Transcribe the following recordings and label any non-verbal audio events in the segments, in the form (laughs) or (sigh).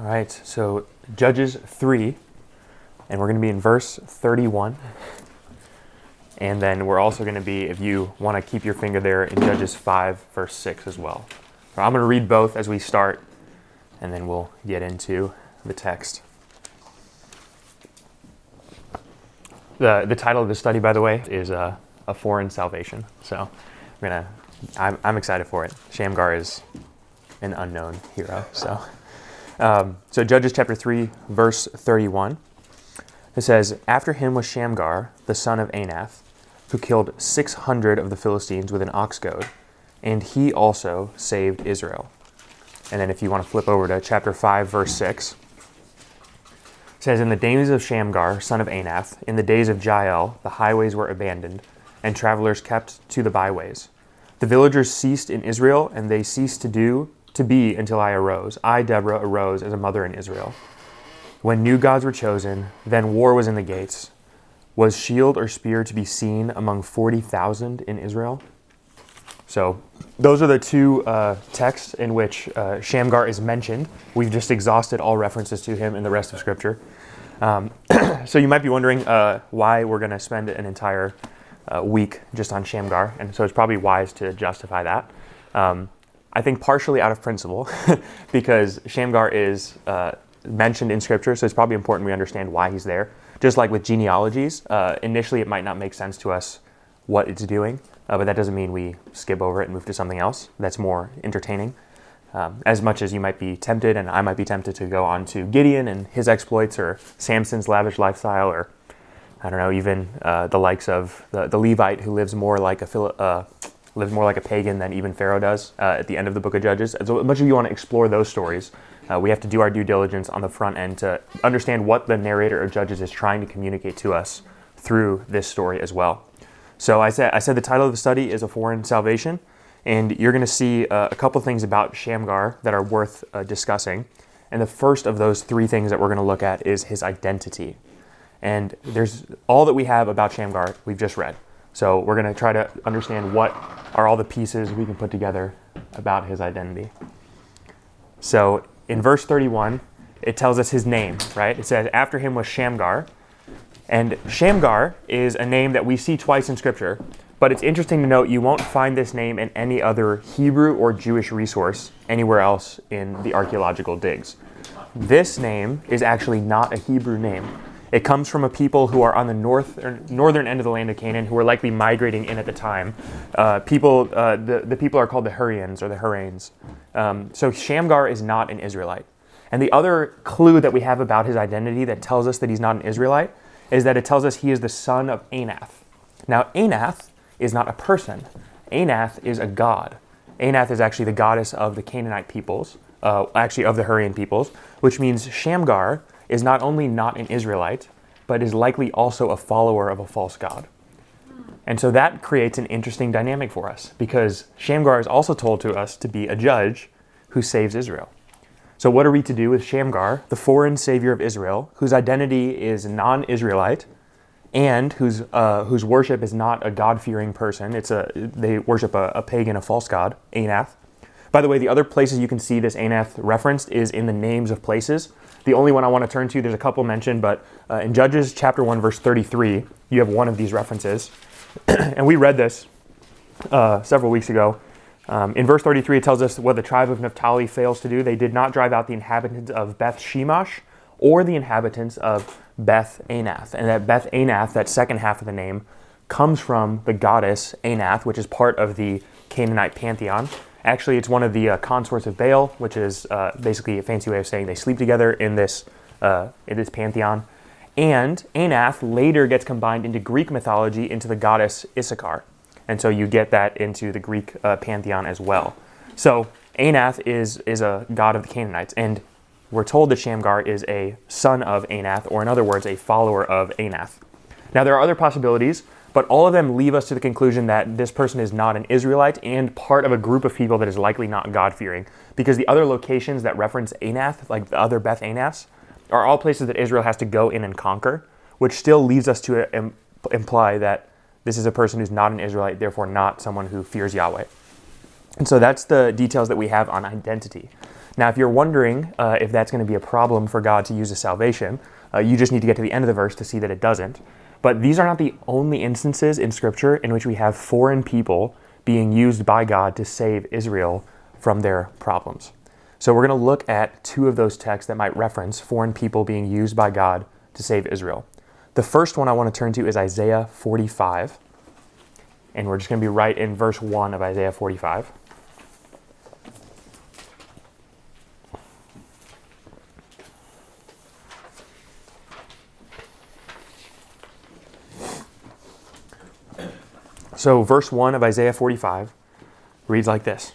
All right, so Judges 3, and we're going to be in verse 31. And then we're also going to be, if you want to keep your finger there, in Judges 5, verse 6 as well. So I'm going to read both as we start, and then we'll get into the text. The, the title of the study, by the way, is uh, A Foreign Salvation. So I'm to, I'm, I'm excited for it. Shamgar is an unknown hero, so. Um, so Judges chapter 3, verse 31. It says, After him was Shamgar, the son of Anath, who killed 600 of the Philistines with an ox goad, and he also saved Israel. And then if you want to flip over to chapter 5, verse 6, it says, In the days of Shamgar, son of Anath, in the days of Jael, the highways were abandoned, and travelers kept to the byways. The villagers ceased in Israel, and they ceased to do to be until I arose. I, Deborah, arose as a mother in Israel. When new gods were chosen, then war was in the gates. Was shield or spear to be seen among 40,000 in Israel? So, those are the two uh, texts in which uh, Shamgar is mentioned. We've just exhausted all references to him in the rest of Scripture. Um, (clears throat) so, you might be wondering uh, why we're going to spend an entire uh, week just on Shamgar, and so it's probably wise to justify that. Um, I think partially out of principle, (laughs) because Shamgar is uh, mentioned in Scripture, so it's probably important we understand why he's there. Just like with genealogies, uh, initially it might not make sense to us what it's doing, uh, but that doesn't mean we skip over it and move to something else that's more entertaining. Um, as much as you might be tempted, and I might be tempted to go on to Gideon and his exploits, or Samson's lavish lifestyle, or I don't know, even uh, the likes of the, the, Levite who lives more like a uh, lives more like a pagan than even Pharaoh does uh, at the end of the book of Judges. As much as you want to explore those stories, uh, we have to do our due diligence on the front end to understand what the narrator of Judges is trying to communicate to us through this story as well. So I said, I said the title of the study is A Foreign Salvation, and you're going to see uh, a couple things about Shamgar that are worth uh, discussing. And the first of those three things that we're going to look at is his identity. And there's all that we have about Shamgar we've just read. So we're going to try to understand what are all the pieces we can put together about his identity. So in verse 31, it tells us his name, right? It says, After him was Shamgar. And Shamgar is a name that we see twice in Scripture, but it's interesting to note you won't find this name in any other Hebrew or Jewish resource anywhere else in the archaeological digs. This name is actually not a Hebrew name. It comes from a people who are on the north northern end of the land of Canaan, who are likely migrating in at the time. Uh, people, uh, the, the people are called the Hurrians or the Hurranes. Um, so Shamgar is not an Israelite. And the other clue that we have about his identity that tells us that he's not an Israelite is that it tells us he is the son of Anath. Now, Anath is not a person. Anath is a god. Anath is actually the goddess of the Canaanite peoples, uh, actually of the Hurrian peoples, which means Shamgar is not only not an Israelite, but is likely also a follower of a false god. And so that creates an interesting dynamic for us because Shamgar is also told to us to be a judge who saves Israel. So, what are we to do with Shamgar, the foreign savior of Israel, whose identity is non Israelite and whose, uh, whose worship is not a God fearing person? It's a, they worship a, a pagan, a false god, Anath. By the way, the other places you can see this Anath referenced is in the names of places. The only one I want to turn to, there's a couple mentioned, but uh, in Judges chapter 1, verse 33, you have one of these references. (clears throat) and we read this uh, several weeks ago. Um, in verse 33, it tells us what the tribe of Naphtali fails to do. They did not drive out the inhabitants of Beth Shemesh or the inhabitants of Beth Anath. And that Beth Anath, that second half of the name, comes from the goddess Anath, which is part of the Canaanite pantheon. Actually, it's one of the uh, consorts of Baal, which is uh, basically a fancy way of saying they sleep together in this, uh, in this pantheon. And Anath later gets combined into Greek mythology into the goddess Issachar. And so you get that into the Greek uh, pantheon as well. So Anath is, is a god of the Canaanites. And we're told that Shamgar is a son of Anath, or in other words, a follower of Anath. Now, there are other possibilities. But all of them leave us to the conclusion that this person is not an Israelite and part of a group of people that is likely not God fearing. Because the other locations that reference Anath, like the other Beth Anaths, are all places that Israel has to go in and conquer, which still leads us to uh, imply that this is a person who's not an Israelite, therefore not someone who fears Yahweh. And so that's the details that we have on identity. Now, if you're wondering uh, if that's going to be a problem for God to use as salvation, uh, you just need to get to the end of the verse to see that it doesn't. But these are not the only instances in Scripture in which we have foreign people being used by God to save Israel from their problems. So we're going to look at two of those texts that might reference foreign people being used by God to save Israel. The first one I want to turn to is Isaiah 45. And we're just going to be right in verse 1 of Isaiah 45. So, verse 1 of Isaiah 45 reads like this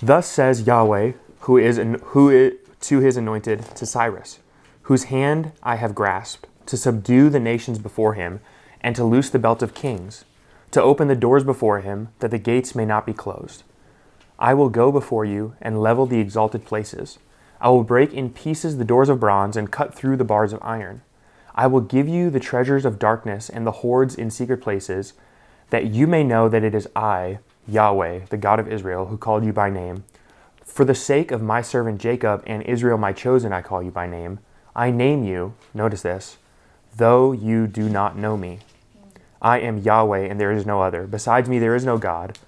Thus says Yahweh, who is, who is to his anointed, to Cyrus, whose hand I have grasped, to subdue the nations before him, and to loose the belt of kings, to open the doors before him, that the gates may not be closed. I will go before you and level the exalted places. I will break in pieces the doors of bronze and cut through the bars of iron. I will give you the treasures of darkness and the hoards in secret places that you may know that it is I, Yahweh, the God of Israel, who called you by name. For the sake of my servant Jacob and Israel, my chosen, I call you by name. I name you, notice this, though you do not know me. I am Yahweh, and there is no other. Besides me, there is no God.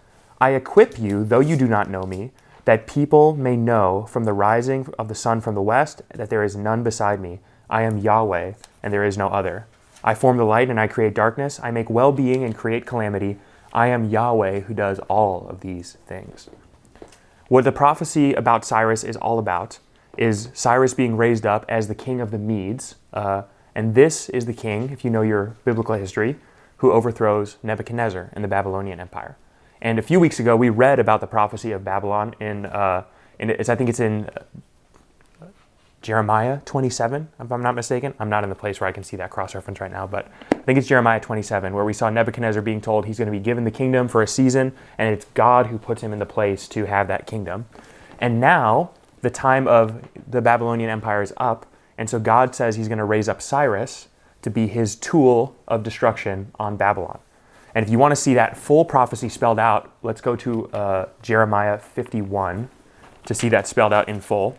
I equip you, though you do not know me, that people may know from the rising of the sun from the west that there is none beside me. I am Yahweh, and there is no other. I form the light and I create darkness. I make well being and create calamity. I am Yahweh who does all of these things. What the prophecy about Cyrus is all about is Cyrus being raised up as the king of the Medes. Uh, and this is the king, if you know your biblical history, who overthrows Nebuchadnezzar and the Babylonian Empire. And a few weeks ago, we read about the prophecy of Babylon in, uh, in I think it's in Jeremiah 27, if I'm not mistaken. I'm not in the place where I can see that cross reference right now, but I think it's Jeremiah 27, where we saw Nebuchadnezzar being told he's going to be given the kingdom for a season, and it's God who puts him in the place to have that kingdom. And now the time of the Babylonian Empire is up, and so God says he's going to raise up Cyrus to be his tool of destruction on Babylon. And if you want to see that full prophecy spelled out, let's go to uh, Jeremiah 51 to see that spelled out in full.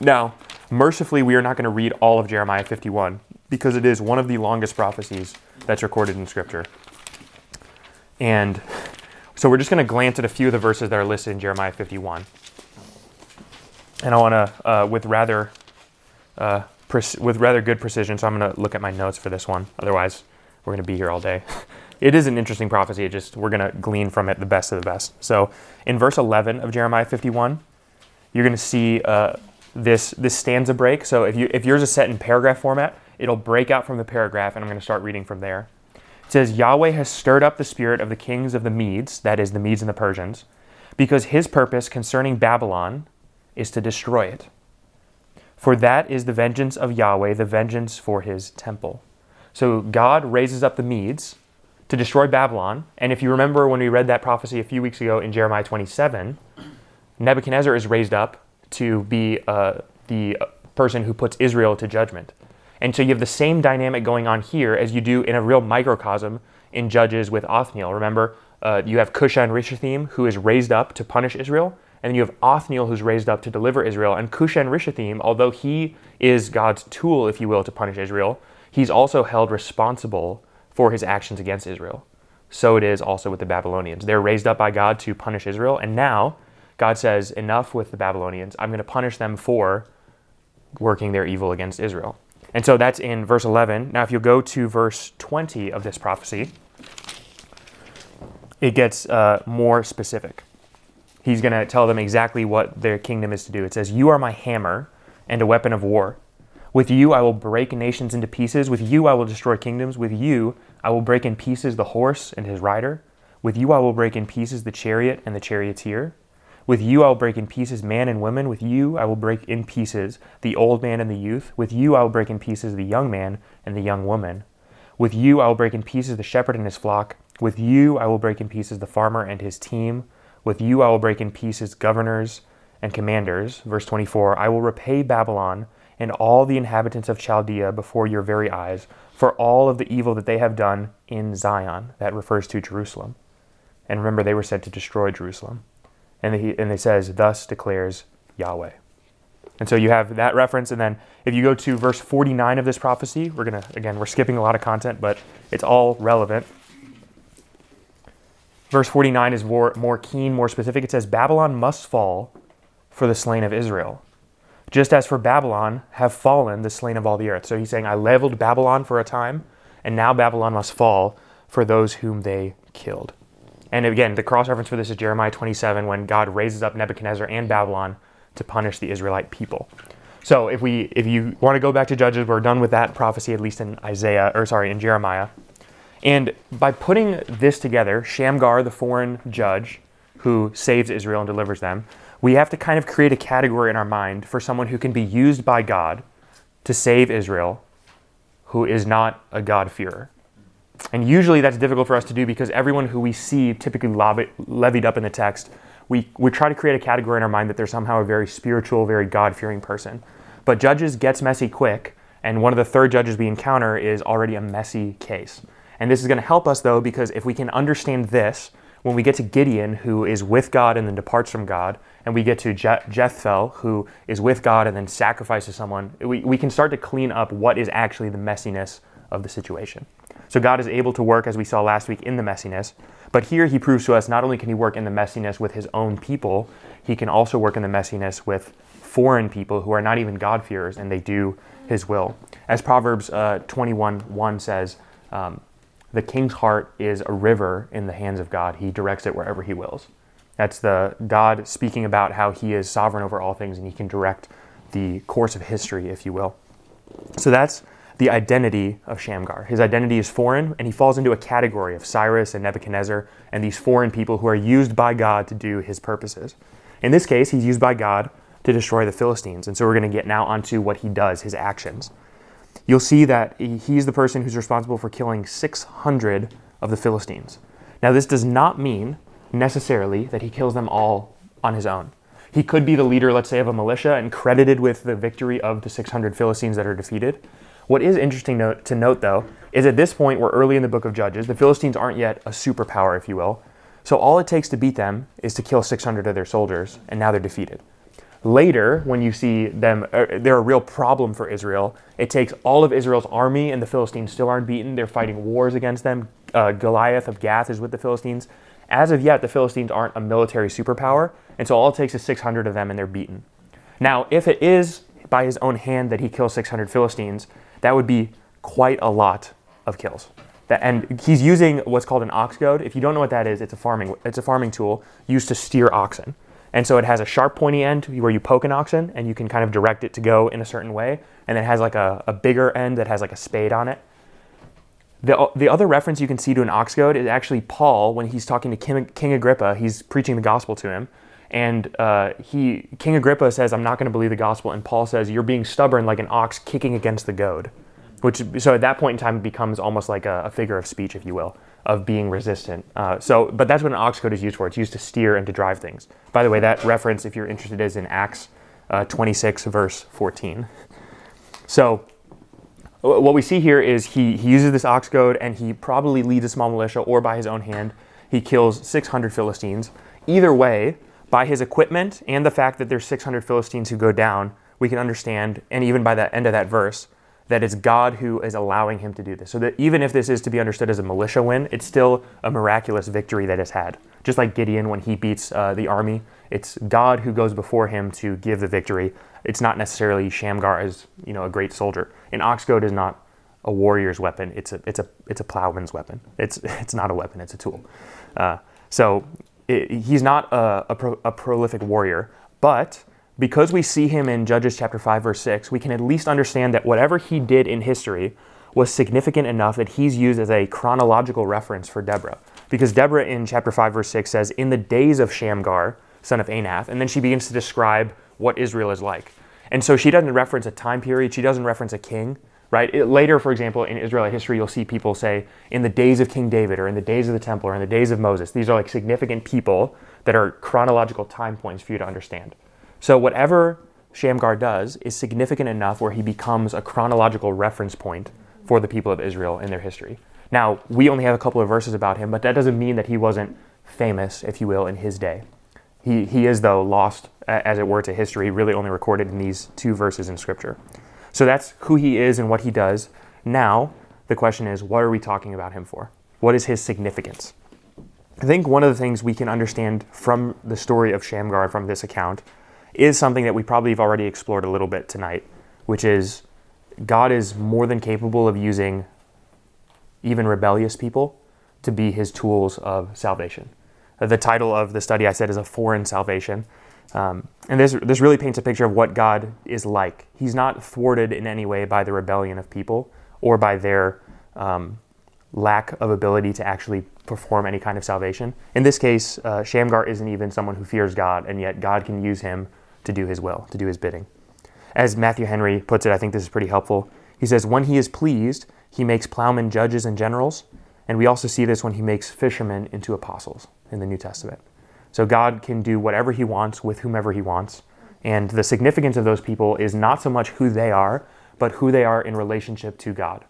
Now, mercifully, we are not going to read all of Jeremiah 51 because it is one of the longest prophecies that's recorded in Scripture. And so we're just going to glance at a few of the verses that are listed in Jeremiah 51. And I want to, uh, with rather, uh, with rather good precision, so I'm going to look at my notes for this one. Otherwise, we're going to be here all day. (laughs) it is an interesting prophecy. It just we're going to glean from it the best of the best. So in verse 11 of Jeremiah 51, you're going to see uh, this this stanza break. So if you if yours is set in paragraph format, it'll break out from the paragraph, and I'm going to start reading from there. It says, Yahweh has stirred up the spirit of the kings of the Medes, that is, the Medes and the Persians, because his purpose concerning Babylon is to destroy it. For that is the vengeance of Yahweh, the vengeance for his temple. So God raises up the Medes to destroy Babylon. And if you remember when we read that prophecy a few weeks ago in Jeremiah 27, Nebuchadnezzar is raised up to be uh, the person who puts Israel to judgment. And so you have the same dynamic going on here as you do in a real microcosm in Judges with Othniel. Remember, uh, you have Cushan Rishathaim who is raised up to punish Israel, and then you have Othniel who's raised up to deliver Israel. And Cushan Rishathaim, although he is God's tool, if you will, to punish Israel, he's also held responsible for his actions against Israel. So it is also with the Babylonians. They're raised up by God to punish Israel, and now God says, Enough with the Babylonians. I'm going to punish them for working their evil against Israel. And so that's in verse 11. Now, if you go to verse 20 of this prophecy, it gets uh, more specific. He's going to tell them exactly what their kingdom is to do. It says, You are my hammer and a weapon of war. With you I will break nations into pieces. With you I will destroy kingdoms. With you I will break in pieces the horse and his rider. With you I will break in pieces the chariot and the charioteer. With you I will break in pieces man and woman. With you I will break in pieces the old man and the youth. With you I will break in pieces the young man and the young woman. With you I will break in pieces the shepherd and his flock. With you I will break in pieces the farmer and his team. With you I will break in pieces governors and commanders. Verse 24 I will repay Babylon and all the inhabitants of Chaldea before your very eyes for all of the evil that they have done in Zion. That refers to Jerusalem. And remember, they were sent to destroy Jerusalem. And he and they says, "Thus declares Yahweh." And so you have that reference, and then if you go to verse 49 of this prophecy, we're gonna again we're skipping a lot of content, but it's all relevant. Verse 49 is more, more keen, more specific. It says, Babylon must fall for the slain of Israel, just as for Babylon have fallen the slain of all the earth. So he's saying, I leveled Babylon for a time, and now Babylon must fall for those whom they killed. And again, the cross reference for this is Jeremiah 27, when God raises up Nebuchadnezzar and Babylon to punish the Israelite people. So if we if you want to go back to Judges, we're done with that prophecy, at least in Isaiah, or sorry, in Jeremiah. And by putting this together, Shamgar, the foreign judge who saves Israel and delivers them, we have to kind of create a category in our mind for someone who can be used by God to save Israel who is not a God-fearer. And usually that's difficult for us to do because everyone who we see typically levied up in the text, we, we try to create a category in our mind that they're somehow a very spiritual, very God-fearing person. But Judges gets messy quick, and one of the third judges we encounter is already a messy case. And this is going to help us, though, because if we can understand this, when we get to Gideon, who is with God and then departs from God, and we get to Je- who is with God and then sacrifices someone, we, we can start to clean up what is actually the messiness of the situation. So God is able to work, as we saw last week, in the messiness. But here he proves to us not only can he work in the messiness with his own people, he can also work in the messiness with foreign people who are not even God-fearers and they do his will. As Proverbs uh, 21 1 says, um, the king's heart is a river in the hands of God. He directs it wherever he wills. That's the God speaking about how he is sovereign over all things and he can direct the course of history, if you will. So that's the identity of Shamgar. His identity is foreign, and he falls into a category of Cyrus and Nebuchadnezzar and these foreign people who are used by God to do his purposes. In this case, he's used by God to destroy the Philistines. And so we're going to get now onto what he does, his actions you'll see that he's the person who's responsible for killing 600 of the Philistines. Now, this does not mean necessarily that he kills them all on his own. He could be the leader, let's say, of a militia and credited with the victory of the 600 Philistines that are defeated. What is interesting to note, though, is at this point, we're early in the book of Judges. The Philistines aren't yet a superpower, if you will. So all it takes to beat them is to kill 600 of their soldiers, and now they're defeated. Later, when you see them, uh, they're a real problem for Israel. It takes all of Israel's army, and the Philistines still aren't beaten. They're fighting wars against them. Uh, Goliath of Gath is with the Philistines. As of yet, the Philistines aren't a military superpower, and so all it takes is 600 of them, and they're beaten. Now, if it is by his own hand that he kills 600 Philistines, that would be quite a lot of kills. That, and he's using what's called an ox goad. If you don't know what that is, it's a farming it's a farming tool used to steer oxen. And so it has a sharp pointy end where you poke an oxen and you can kind of direct it to go in a certain way. And it has like a, a bigger end that has like a spade on it. The, the other reference you can see to an ox goad is actually Paul when he's talking to King, King Agrippa. He's preaching the gospel to him. And uh, he, King Agrippa says, I'm not going to believe the gospel. And Paul says, You're being stubborn like an ox kicking against the goad. Which, so at that point in time, it becomes almost like a, a figure of speech, if you will of being resistant. Uh, so, but that's what an ox goad is used for. It's used to steer and to drive things. By the way, that reference, if you're interested, is in Acts uh, 26, verse 14. So, what we see here is he, he uses this ox goad and he probably leads a small militia or by his own hand. He kills 600 Philistines. Either way, by his equipment and the fact that there's 600 Philistines who go down, we can understand, and even by the end of that verse, that it's God who is allowing him to do this. So that even if this is to be understood as a militia win, it's still a miraculous victory that is had. Just like Gideon when he beats uh, the army, it's God who goes before him to give the victory. It's not necessarily Shamgar as you know a great soldier. An ox goad is not a warrior's weapon. It's a it's a it's a plowman's weapon. It's (laughs) it's not a weapon. It's a tool. Uh, so it, he's not a, a, pro, a prolific warrior, but because we see him in Judges chapter 5 verse 6, we can at least understand that whatever he did in history was significant enough that he's used as a chronological reference for Deborah. Because Deborah in chapter 5 verse 6 says, "In the days of Shamgar, son of Anath," and then she begins to describe what Israel is like. And so she doesn't reference a time period, she doesn't reference a king, right? It, later, for example, in Israelite history, you'll see people say, in the days of King David, or in the days of the temple, or in the days of Moses. These are like significant people that are chronological time points for you to understand. So whatever Shamgar does is significant enough where he becomes a chronological reference point for the people of Israel in their history. Now, we only have a couple of verses about him, but that doesn't mean that he wasn't famous, if you will, in his day. He, he is, though, lost, as it were, to history, really only recorded in these two verses in Scripture. So that's who he is and what he does. Now, the question is, what are we talking about him for? What is his significance? I think one of the things we can understand from the story of Shamgar, from this account, is something that we probably have already explored a little bit tonight, which is God is more than capable of using even rebellious people to be his tools of salvation. The title of the study I said is A Foreign Salvation. Um, and this, this really paints a picture of what God is like. He's not thwarted in any way by the rebellion of people or by their um, lack of ability to actually perform any kind of salvation. In this case, uh, Shamgar isn't even someone who fears God, and yet God can use him to do his will, to do his bidding. As Matthew Henry puts it, I think this is pretty helpful. He says, When he is pleased, he makes plowmen judges and generals. And we also see this when he makes fishermen into apostles in the New Testament. So God can do whatever he wants with whomever he wants. And the significance of those people is not so much who they are, but who they are in relationship to God.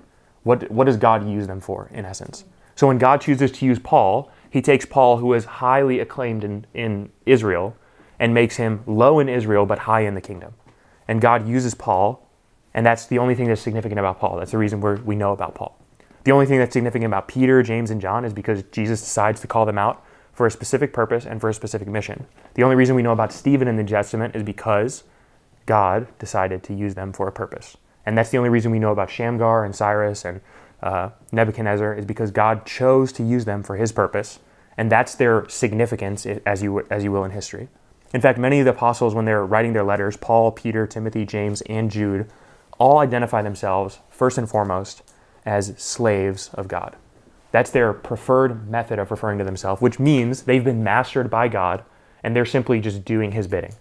What, what does God use them for, in essence? So when God chooses to use Paul, he takes Paul, who is highly acclaimed in, in Israel, and makes him low in Israel but high in the kingdom. And God uses Paul, and that's the only thing that's significant about Paul. That's the reason we we know about Paul. The only thing that's significant about Peter, James, and John is because Jesus decides to call them out for a specific purpose and for a specific mission. The only reason we know about Stephen in the New Testament is because God decided to use them for a purpose. And that's the only reason we know about Shamgar and Cyrus and uh, Nebuchadnezzar is because God chose to use them for his purpose. And that's their significance, as you, as you will in history. In fact, many of the apostles, when they're writing their letters, Paul, Peter, Timothy, James, and Jude, all identify themselves, first and foremost, as slaves of God. That's their preferred method of referring to themselves, which means they've been mastered by God and they're simply just doing his bidding.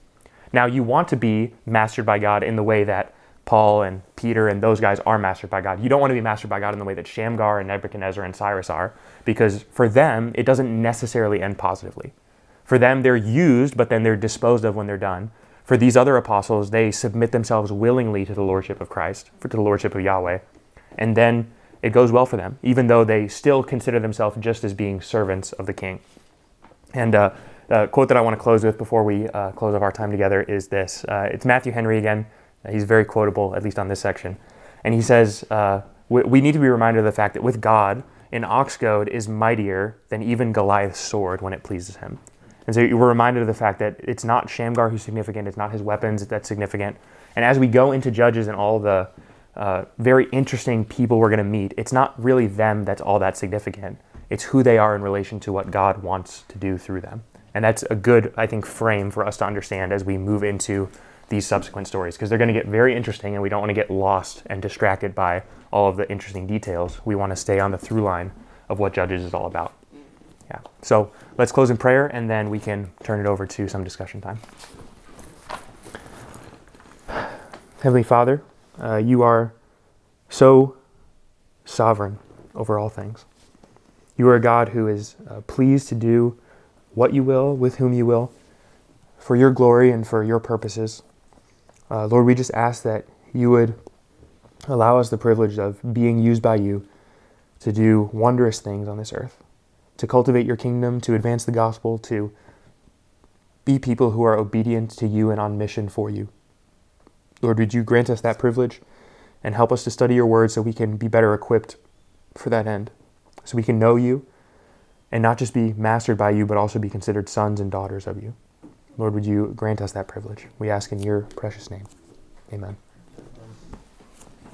Now, you want to be mastered by God in the way that Paul and Peter and those guys are mastered by God. You don't want to be mastered by God in the way that Shamgar and Nebuchadnezzar and Cyrus are, because for them, it doesn't necessarily end positively. For them, they're used, but then they're disposed of when they're done. For these other apostles, they submit themselves willingly to the lordship of Christ, to the lordship of Yahweh. And then it goes well for them, even though they still consider themselves just as being servants of the king. And uh, a quote that I want to close with before we uh, close off our time together is this. Uh, it's Matthew Henry again. He's very quotable, at least on this section. And he says, uh, we, we need to be reminded of the fact that with God, an ox goad is mightier than even Goliath's sword when it pleases him. And so we're reminded of the fact that it's not Shamgar who's significant, it's not his weapons that's significant. And as we go into Judges and all the uh, very interesting people we're going to meet, it's not really them that's all that significant. It's who they are in relation to what God wants to do through them. And that's a good, I think, frame for us to understand as we move into these subsequent stories because they're going to get very interesting and we don't want to get lost and distracted by all of the interesting details. We want to stay on the through line of what Judges is all about. Yeah. So let's close in prayer and then we can turn it over to some discussion time. Heavenly Father, uh, you are so sovereign over all things. You are a God who is uh, pleased to do what you will with whom you will for your glory and for your purposes. Uh, Lord, we just ask that you would allow us the privilege of being used by you to do wondrous things on this earth, to cultivate your kingdom, to advance the gospel, to be people who are obedient to you and on mission for you. Lord, would you grant us that privilege and help us to study your word so we can be better equipped for that end, so we can know you and not just be mastered by you, but also be considered sons and daughters of you. Lord, would you grant us that privilege? We ask in your precious name. Amen.